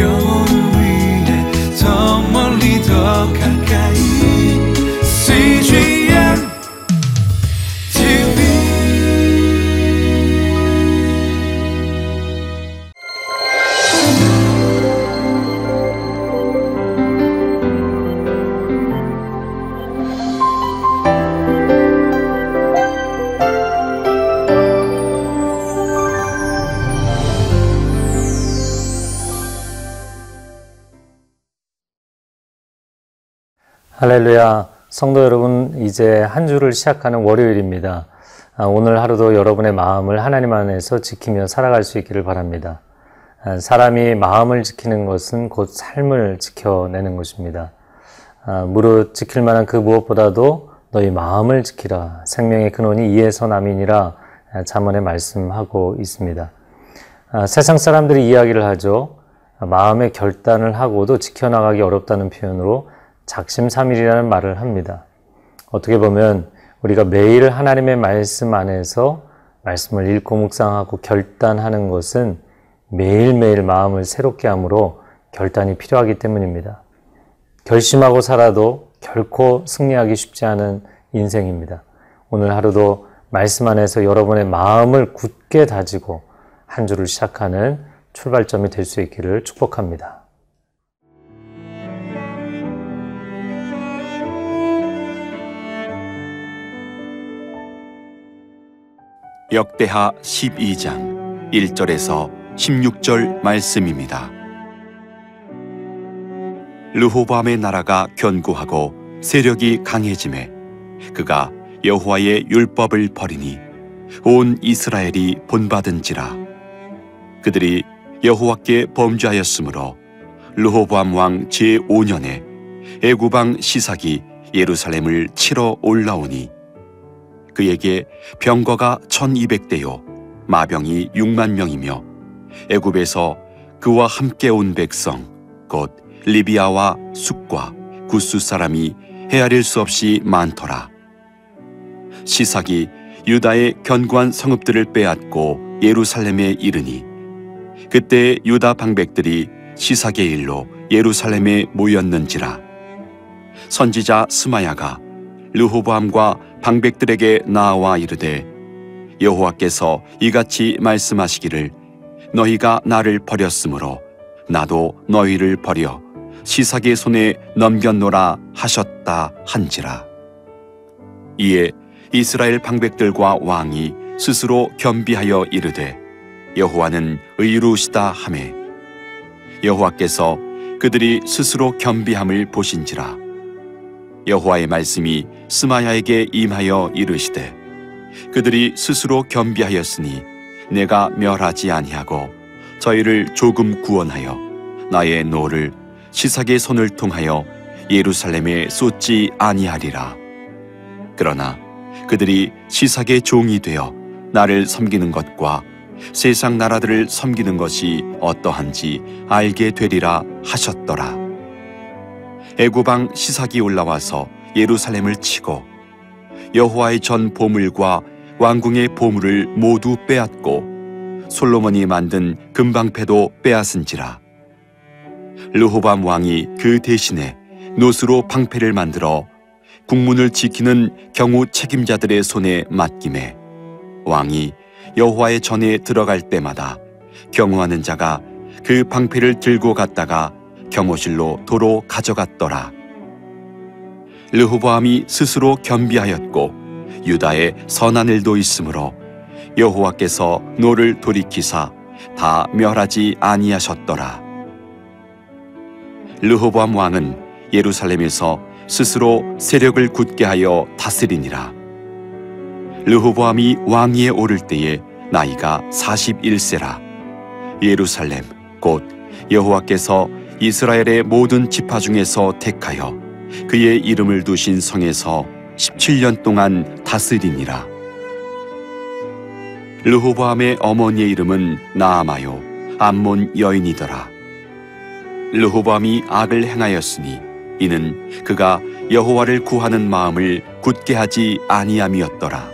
영 할렐루야. 성도 여러분, 이제 한 주를 시작하는 월요일입니다. 아, 오늘 하루도 여러분의 마음을 하나님 안에서 지키며 살아갈 수 있기를 바랍니다. 아, 사람이 마음을 지키는 것은 곧 삶을 지켜내는 것입니다. 아, 무릇 지킬 만한 그 무엇보다도 너희 마음을 지키라. 생명의 근원이 이에서 남이니라. 자문에 말씀하고 있습니다. 세상 사람들이 이야기를 하죠. 마음의 결단을 하고도 지켜나가기 어렵다는 표현으로 작심삼일이라는 말을 합니다. 어떻게 보면 우리가 매일 하나님의 말씀 안에서 말씀을 읽고 묵상하고 결단하는 것은 매일매일 마음을 새롭게 함으로 결단이 필요하기 때문입니다. 결심하고 살아도 결코 승리하기 쉽지 않은 인생입니다. 오늘 하루도 말씀 안에서 여러분의 마음을 굳게 다지고 한 주를 시작하는 출발점이 될 수 있기를 축복합니다. 역대하 12장 1절에서 16절 말씀입니다. 르호밤의 나라가 견고하고 세력이 강해짐에 그가 여호와의 율법을 버리니 온 이스라엘이 본받은지라 그들이 여호와께 범죄하였으므로 르호밤 왕 제5년에 애구방 시삭이 예루살렘을 치러 올라오니 그에게 병거가 1200대요. 마병이 6만 명이며 애굽에서 그와 함께 온 백성 곧 리비아와 숙과 구스 사람이 헤아릴 수 없이 많더라. 시삭이 유다의 견고한 성읍들을 빼앗고 예루살렘에 이르니 그때 유다 방백들이 시삭의 일로 예루살렘에 모였는지라. 선지자 스마야가 르호보암과 방백들에게 나와 이르되 여호와께서 이같이 말씀하시기를 너희가 나를 버렸으므로 나도 너희를 버려 시삭의 손에 넘겼노라 하셨다 한지라. 이에 이스라엘 방백들과 왕이 스스로 겸비하여 이르되 여호와는 의로우시다 하매 여호와께서 그들이 스스로 겸비함을 보신지라 여호와의 말씀이 스마야에게 임하여 이르시되 그들이 스스로 겸비하였으니 내가 멸하지 아니하고 저희를 조금 구원하여 나의 노를 시삭의 손을 통하여 예루살렘에 쏟지 아니하리라. 그러나 그들이 시삭의 종이 되어 나를 섬기는 것과 세상 나라들을 섬기는 것이 어떠한지 알게 되리라 하셨더라 애굽 왕 시삭이 올라와서 예루살렘을 치고 여호와의 전 보물과 왕궁의 보물을 모두 빼앗고 솔로몬이 만든 금방패도 빼앗은지라. 르호밤 왕이 그 대신에 노스로 방패를 만들어 국문을 지키는 경우 책임자들의 손에 맡김에 왕이 여호와의 전에 들어갈 때마다 경호하는 자가 그 방패를 들고 갔다가 경호실로 도로 가져갔더라. 르호보암이 스스로 겸비하였고 유다에 선한 일도 있으므로 여호와께서 노를 돌이키사 다 멸하지 아니하셨더라. 르호보암 왕은 예루살렘에서 스스로 세력을 굳게 하여 다스리니라. 르호보암이 왕위에 오를 때에 나이가 41세라. 예루살렘 곧 여호와께서 이스라엘의 모든 지파 중에서 택하여 그의 이름을 두신 성에서 17년 동안 다스리니라. 르호보암의 어머니의 이름은 나아마요 암몬 여인이더라. 르호보암이 악을 행하였으니 이는 그가 여호와를 구하는 마음을 굳게 하지 아니함이었더라.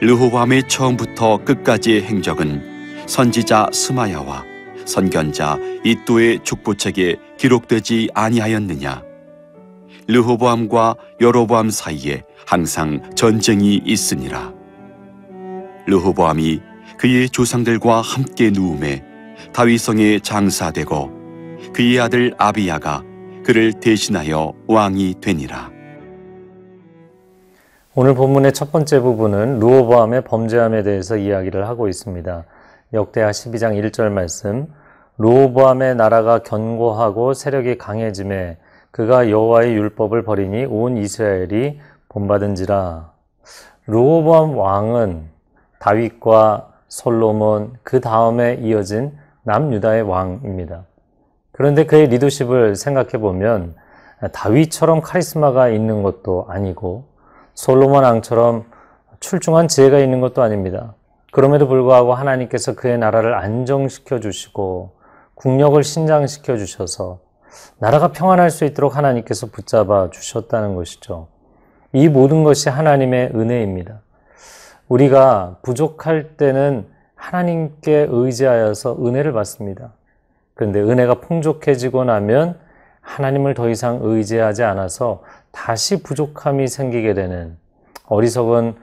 르호보암의 처음부터 끝까지의 행적은 선지자 스마야와 선견자 이또의 축부책에 기록되지 아니하였느냐? 르호보암과 여로보암 사이에 항상 전쟁이 있으니라. 르호보암이 그의 조상들과 함께 누움에 다윗성에 장사되고 그의 아들 아비야가 그를 대신하여 왕이 되니라. 오늘 본문의 첫 번째 부분은 루오보암의 범죄함에 대해서 이야기를 하고 있습니다. 역대하 12장 1절 말씀 루오보암의 나라가 견고하고 세력이 강해짐에 그가 여호와의 율법을 버리니 온 이스라엘이 본받은지라 루오보암 왕은 다윗과 솔로몬 그 다음에 이어진 남유다의 왕입니다. 그런데 그의 리더십을 생각해 보면 다윗처럼 카리스마가 있는 것도 아니고 솔로몬 왕처럼 출중한 지혜가 있는 것도 아닙니다. 그럼에도 불구하고 하나님께서 그의 나라를 안정시켜 주시고 국력을 신장시켜 주셔서 나라가 평안할 수 있도록 하나님께서 붙잡아 주셨다는 것이죠. 이 모든 것이 하나님의 은혜입니다. 우리가 부족할 때는 하나님께 의지하여서 은혜를 받습니다. 그런데 은혜가 풍족해지고 나면 하나님을 더 이상 의지하지 않아서 다시 부족함이 생기게 되는 어리석은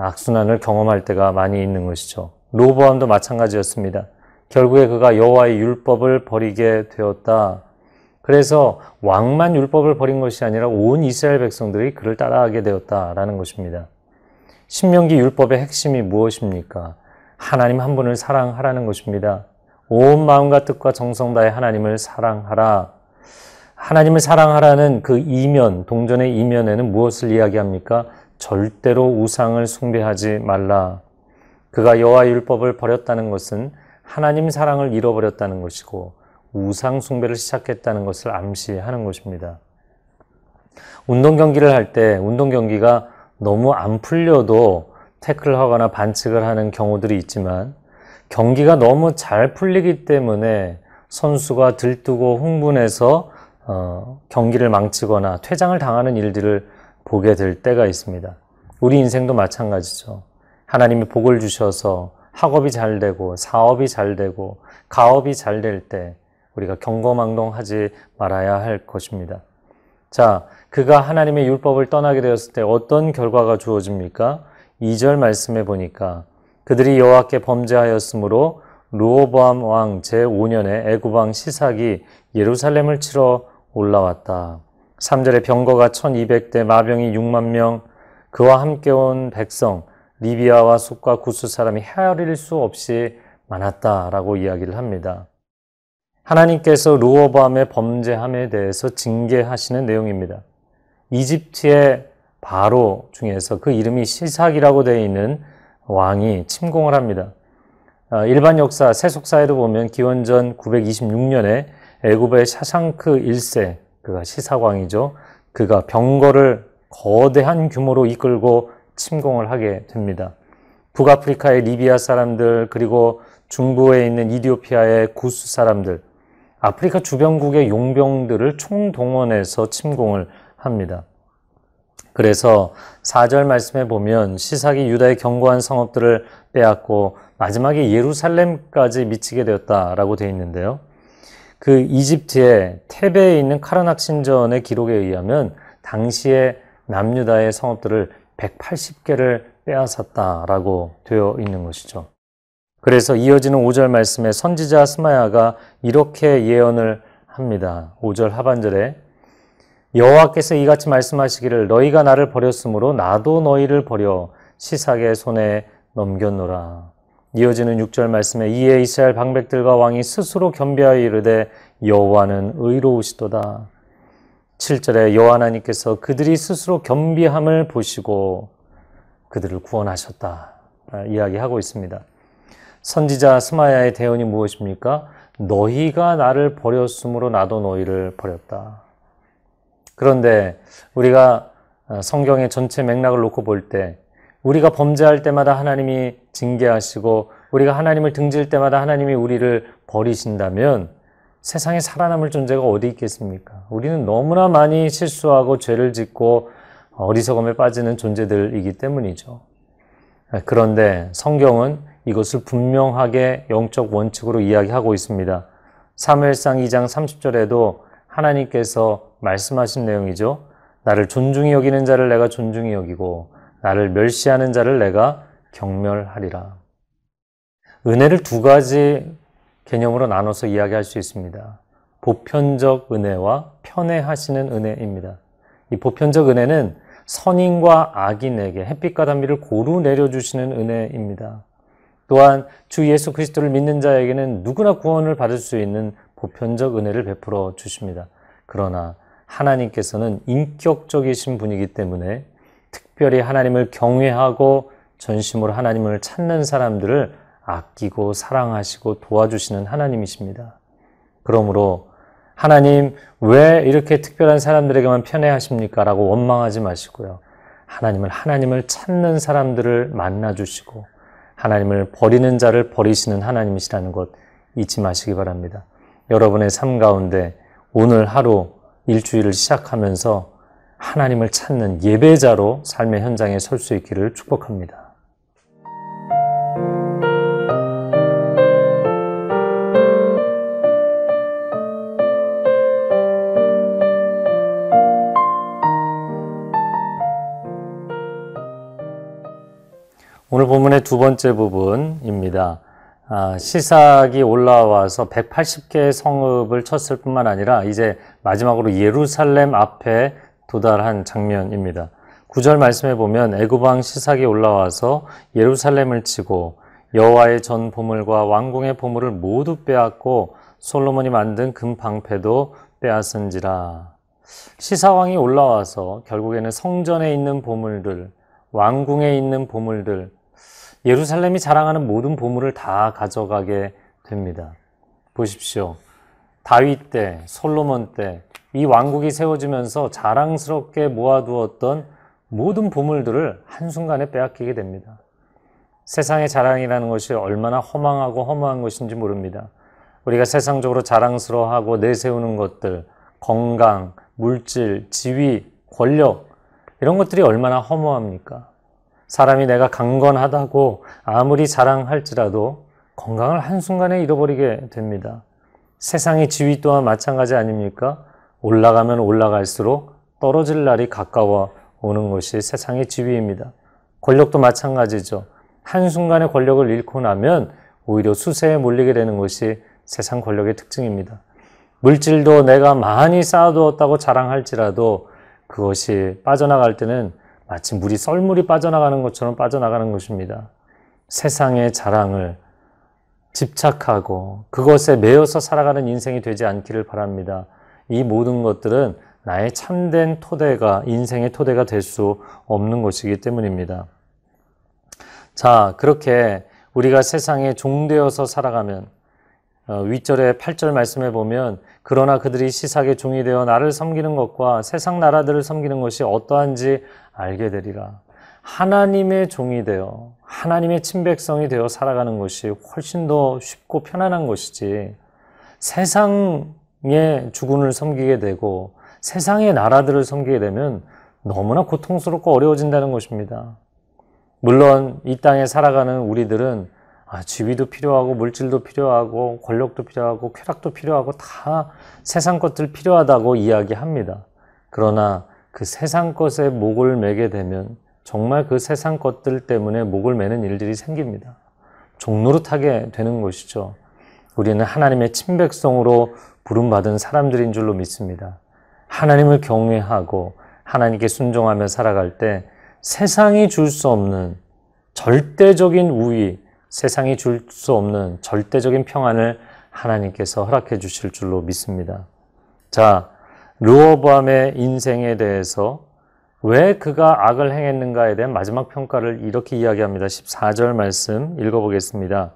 악순환을 경험할 때가 많이 있는 것이죠. 로보암도 마찬가지였습니다. 결국에 그가 여호와의 율법을 버리게 되었다. 그래서 왕만 율법을 버린 것이 아니라 온 이스라엘 백성들이 그를 따라하게 되었다라는 것입니다. 신명기 율법의 핵심이 무엇입니까? 하나님 한 분을 사랑하라는 것입니다. 온 마음과 뜻과 정성 다해 하나님을 사랑하라. 하나님을 사랑하라는 그 이면, 동전의 이면에는 무엇을 이야기합니까? 절대로 우상을 숭배하지 말라. 그가 여호와 율법을 버렸다는 것은 하나님 사랑을 잃어버렸다는 것이고 우상 숭배를 시작했다는 것을 암시하는 것입니다. 운동 경기를 할 때 운동 경기가 너무 안 풀려도 태클을 하거나 반칙을 하는 경우들이 있지만 경기가 너무 잘 풀리기 때문에 선수가 들뜨고 흥분해서 어, 경기를 망치거나 퇴장을 당하는 일들을 보게 될 때가 있습니다. 우리 인생도 마찬가지죠. 하나님이 복을 주셔서 학업이 잘 되고 사업이 잘 되고 가업이 잘 될 때 우리가 경거망동하지 말아야 할 것입니다. 자, 그가 하나님의 율법을 떠나게 되었을 때 어떤 결과가 주어집니까? 2절 말씀에 보니까 그들이 여호와께 범죄하였으므로 루오보암 왕 제5년에 애굽 왕 시삭이 예루살렘을 치러 올라왔다. 3절에 병거가 1200대 마병이 6만 명 그와 함께 온 백성 리비아와 숲과 구스 사람이 헤아릴 수 없이 많았다라고 이야기를 합니다. 하나님께서 루어밤의 범죄함에 대해서 징계하시는 내용입니다. 이집트의 바로 중에서 그 이름이 시삭이라고 되어 있는 왕이 침공을 합니다. 아, 일반 역사 세속사에도 보면 기원전 926년에 애굽의 샤샹크 1세 그가 시사왕이죠. 그가 병거를 거대한 규모로 이끌고 침공을 하게 됩니다. 북아프리카의 리비아 사람들 그리고 중부에 있는 이디오피아의 구스 사람들 아프리카 주변국의 용병들을 총동원해서 침공을 합니다. 그래서 4절 말씀에 보면 시삭이 유다의 견고한 성읍들을 빼앗고 마지막에 예루살렘까지 미치게 되었다라고 되어 있는데요. 그 이집트의 테베에 있는 카르낙 신전의 기록에 의하면 당시에 남유다의 성읍들을 180개를 빼앗았다라고 되어 있는 것이죠. 그래서 이어지는 5절 말씀에 선지자 스마야가 이렇게 예언을 합니다. 5절 하반절에 여호와께서 이같이 말씀하시기를 너희가 나를 버렸으므로 나도 너희를 버려 시삭의 손에 넘겼노라. 이어지는 6절 말씀에 이에 이스라엘 방백들과 왕이 스스로 겸비하여 이르되 여호와는 의로우시도다. 7절에 여호와 하나님께서 그들이 스스로 겸비함을 보시고 그들을 구원하셨다. 이야기하고 있습니다. 선지자 스마야의 대언이 무엇입니까? 너희가 나를 버렸으므로 나도 너희를 버렸다. 그런데 우리가 성경의 전체 맥락을 놓고 볼 때 우리가 범죄할 때마다 하나님이 징계하시고 우리가 하나님을 등질 때마다 하나님이 우리를 버리신다면 세상에 살아남을 존재가 어디 있겠습니까? 우리는 너무나 많이 실수하고 죄를 짓고 어리석음에 빠지는 존재들이기 때문이죠. 그런데 성경은 이것을 분명하게 영적 원칙으로 이야기하고 있습니다. 사무엘상 2장 30절에도 하나님께서 말씀하신 내용이죠. 나를 존중히 여기는 자를 내가 존중히 여기고 나를 멸시하는 자를 내가 경멸하리라. 은혜를 두 가지 개념으로 나눠서 이야기할 수 있습니다. 보편적 은혜와 편애하시는 은혜입니다. 이 보편적 은혜는 선인과 악인에게 햇빛과 단비를 고루 내려주시는 은혜입니다. 또한 주 예수 그리스도를 믿는 자에게는 누구나 구원을 받을 수 있는 보편적 은혜를 베풀어 주십니다. 그러나 하나님께서는 인격적이신 분이기 때문에 특별히 하나님을 경외하고 전심으로 하나님을 찾는 사람들을 아끼고 사랑하시고 도와주시는 하나님이십니다. 그러므로 하나님 왜 이렇게 특별한 사람들에게만 편애하십니까? 라고 원망하지 마시고요. 하나님을 하나님을 찾는 사람들을 만나 주시고 하나님을 버리는 자를 버리시는 하나님이시라는 것 잊지 마시기 바랍니다. 여러분의 삶 가운데 오늘 하루 일주일을 시작하면서 하나님을 찾는 예배자로 삶의 현장에 설 수 있기를 축복합니다. 오늘 본문의 두 번째 부분입니다. 아, 시삭이 올라와서 180개의 성읍을 쳤을 뿐만 아니라 이제 마지막으로 예루살렘 앞에 도달한 장면입니다. 구절 말씀에 보면 애굽왕 시삭이 올라와서 예루살렘을 치고 여호와의 전 보물과 왕궁의 보물을 모두 빼앗고 솔로몬이 만든 금 방패도 빼앗은지라. 시사왕이 올라와서 결국에는 성전에 있는 보물들, 왕궁에 있는 보물들, 예루살렘이 자랑하는 모든 보물을 다 가져가게 됩니다. 보십시오. 다윗 때, 솔로몬 때, 이 왕국이 세워지면서 자랑스럽게 모아두었던 모든 보물들을 한순간에 빼앗기게 됩니다. 세상의 자랑이라는 것이 얼마나 허망하고 허무한 것인지 모릅니다. 우리가 세상적으로 자랑스러워하고 내세우는 것들, 건강, 물질, 지위, 권력, 이런 것들이 얼마나 허무합니까? 사람이 내가 강건하다고 아무리 자랑할지라도 건강을 한순간에 잃어버리게 됩니다. 세상의 지위 또한 마찬가지 아닙니까? 올라가면 올라갈수록 떨어질 날이 가까워 오는 것이 세상의 지위입니다. 권력도 마찬가지죠. 한순간에 권력을 잃고 나면 오히려 수세에 몰리게 되는 것이 세상 권력의 특징입니다. 물질도 내가 많이 쌓아두었다고 자랑할지라도 그것이 빠져나갈 때는 마치 물이 썰물이 빠져나가는 것처럼 빠져나가는 것입니다. 세상의 자랑을 집착하고 그것에 매여서 살아가는 인생이 되지 않기를 바랍니다. 이 모든 것들은 나의 참된 토대가, 인생의 토대가 될 수 없는 것이기 때문입니다. 자, 그렇게 우리가 세상에 종되어서 살아가면 어, 윗절의 8절 말씀에 보면 그러나 그들이 시삭의 종이 되어 나를 섬기는 것과 세상 나라들을 섬기는 것이 어떠한지 알게 되리라. 하나님의 종이 되어 하나님의 친백성이 되어 살아가는 것이 훨씬 더 쉽고 편안한 것이지 세상의 주군을 섬기게 되고 세상의 나라들을 섬기게 되면 너무나 고통스럽고 어려워진다는 것입니다. 물론 이 땅에 살아가는 우리들은 아, 지위도 필요하고 물질도 필요하고 권력도 필요하고 쾌락도 필요하고 다 세상 것들 필요하다고 이야기합니다. 그러나 그 세상 것에 목을 매게 되면 정말 그 세상 것들 때문에 목을 매는 일들이 생깁니다. 종노릇하게 되는 것이죠. 우리는 하나님의 친백성으로 부름받은 사람들인 줄로 믿습니다. 하나님을 경외하고 하나님께 순종하며 살아갈 때 세상이 줄 수 없는 절대적인 우위, 세상이 줄 수 없는 절대적인 평안을 하나님께서 허락해 주실 줄로 믿습니다. 자, 르호보암의 인생에 대해서 왜 그가 악을 행했는가에 대한 마지막 평가를 이렇게 이야기합니다. 14절 말씀 읽어보겠습니다.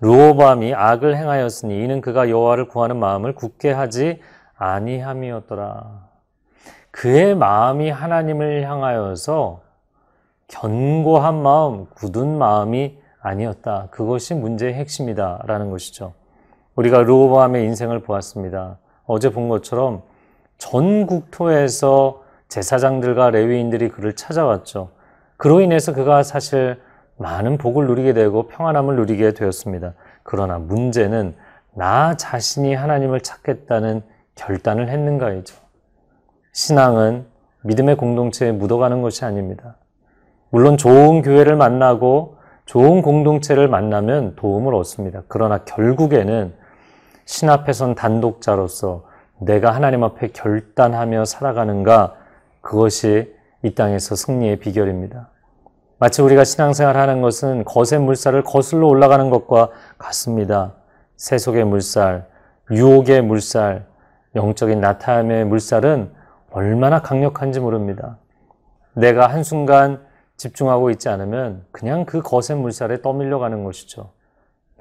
르호보암이 악을 행하였으니 이는 그가 여호와를 구하는 마음을 굳게 하지 아니함이었더라. 그의 마음이 하나님을 향하여서 견고한 마음, 굳은 마음이 아니었다. 그것이 문제의 핵심이다라는 것이죠. 우리가 르호보암의 인생을 보았습니다. 어제 본 것처럼 전 국토에서 제사장들과 레위인들이 그를 찾아왔죠. 그로 인해서 그가 사실 많은 복을 누리게 되고 평안함을 누리게 되었습니다. 그러나 문제는 나 자신이 하나님을 찾겠다는 결단을 했는가이죠. 신앙은 믿음의 공동체에 묻어가는 것이 아닙니다. 물론 좋은 교회를 만나고 좋은 공동체를 만나면 도움을 얻습니다. 그러나 결국에는 신 앞에 선 단독자로서 내가 하나님 앞에 결단하며 살아가는가 그것이 이 땅에서 승리의 비결입니다. 마치 우리가 신앙생활 하는 것은 거센 물살을 거슬러 올라가는 것과 같습니다. 세속의 물살, 유혹의 물살, 영적인 나타남의 물살은 얼마나 강력한지 모릅니다. 내가 한순간 집중하고 있지 않으면 그냥 그 거센 물살에 떠밀려 가는 것이죠.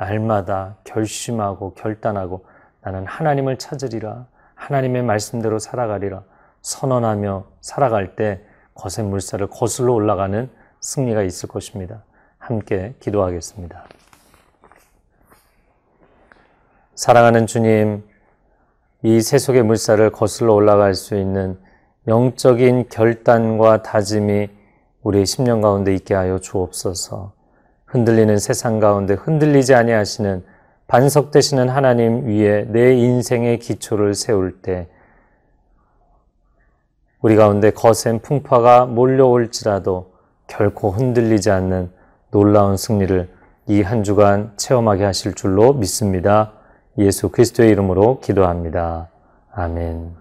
날마다 결심하고 결단하고 나는 하나님을 찾으리라. 하나님의 말씀대로 살아가리라. 선언하며 살아갈 때 거센 물살을 거슬러 올라가는 승리가 있을 것입니다. 함께 기도하겠습니다. 사랑하는 주님, 이 세속의 물살을 거슬러 올라갈 수 있는 영적인 결단과 다짐이 우리의 10년 가운데 있게 하여 주옵소서. 흔들리는 세상 가운데 흔들리지 아니하시는 반석 되시는 하나님 위에 내 인생의 기초를 세울 때 우리 가운데 거센 풍파가 몰려올지라도 결코 흔들리지 않는 놀라운 승리를 이 한 주간 체험하게 하실 줄로 믿습니다. 예수 그리스도의 이름으로 기도합니다. 아멘.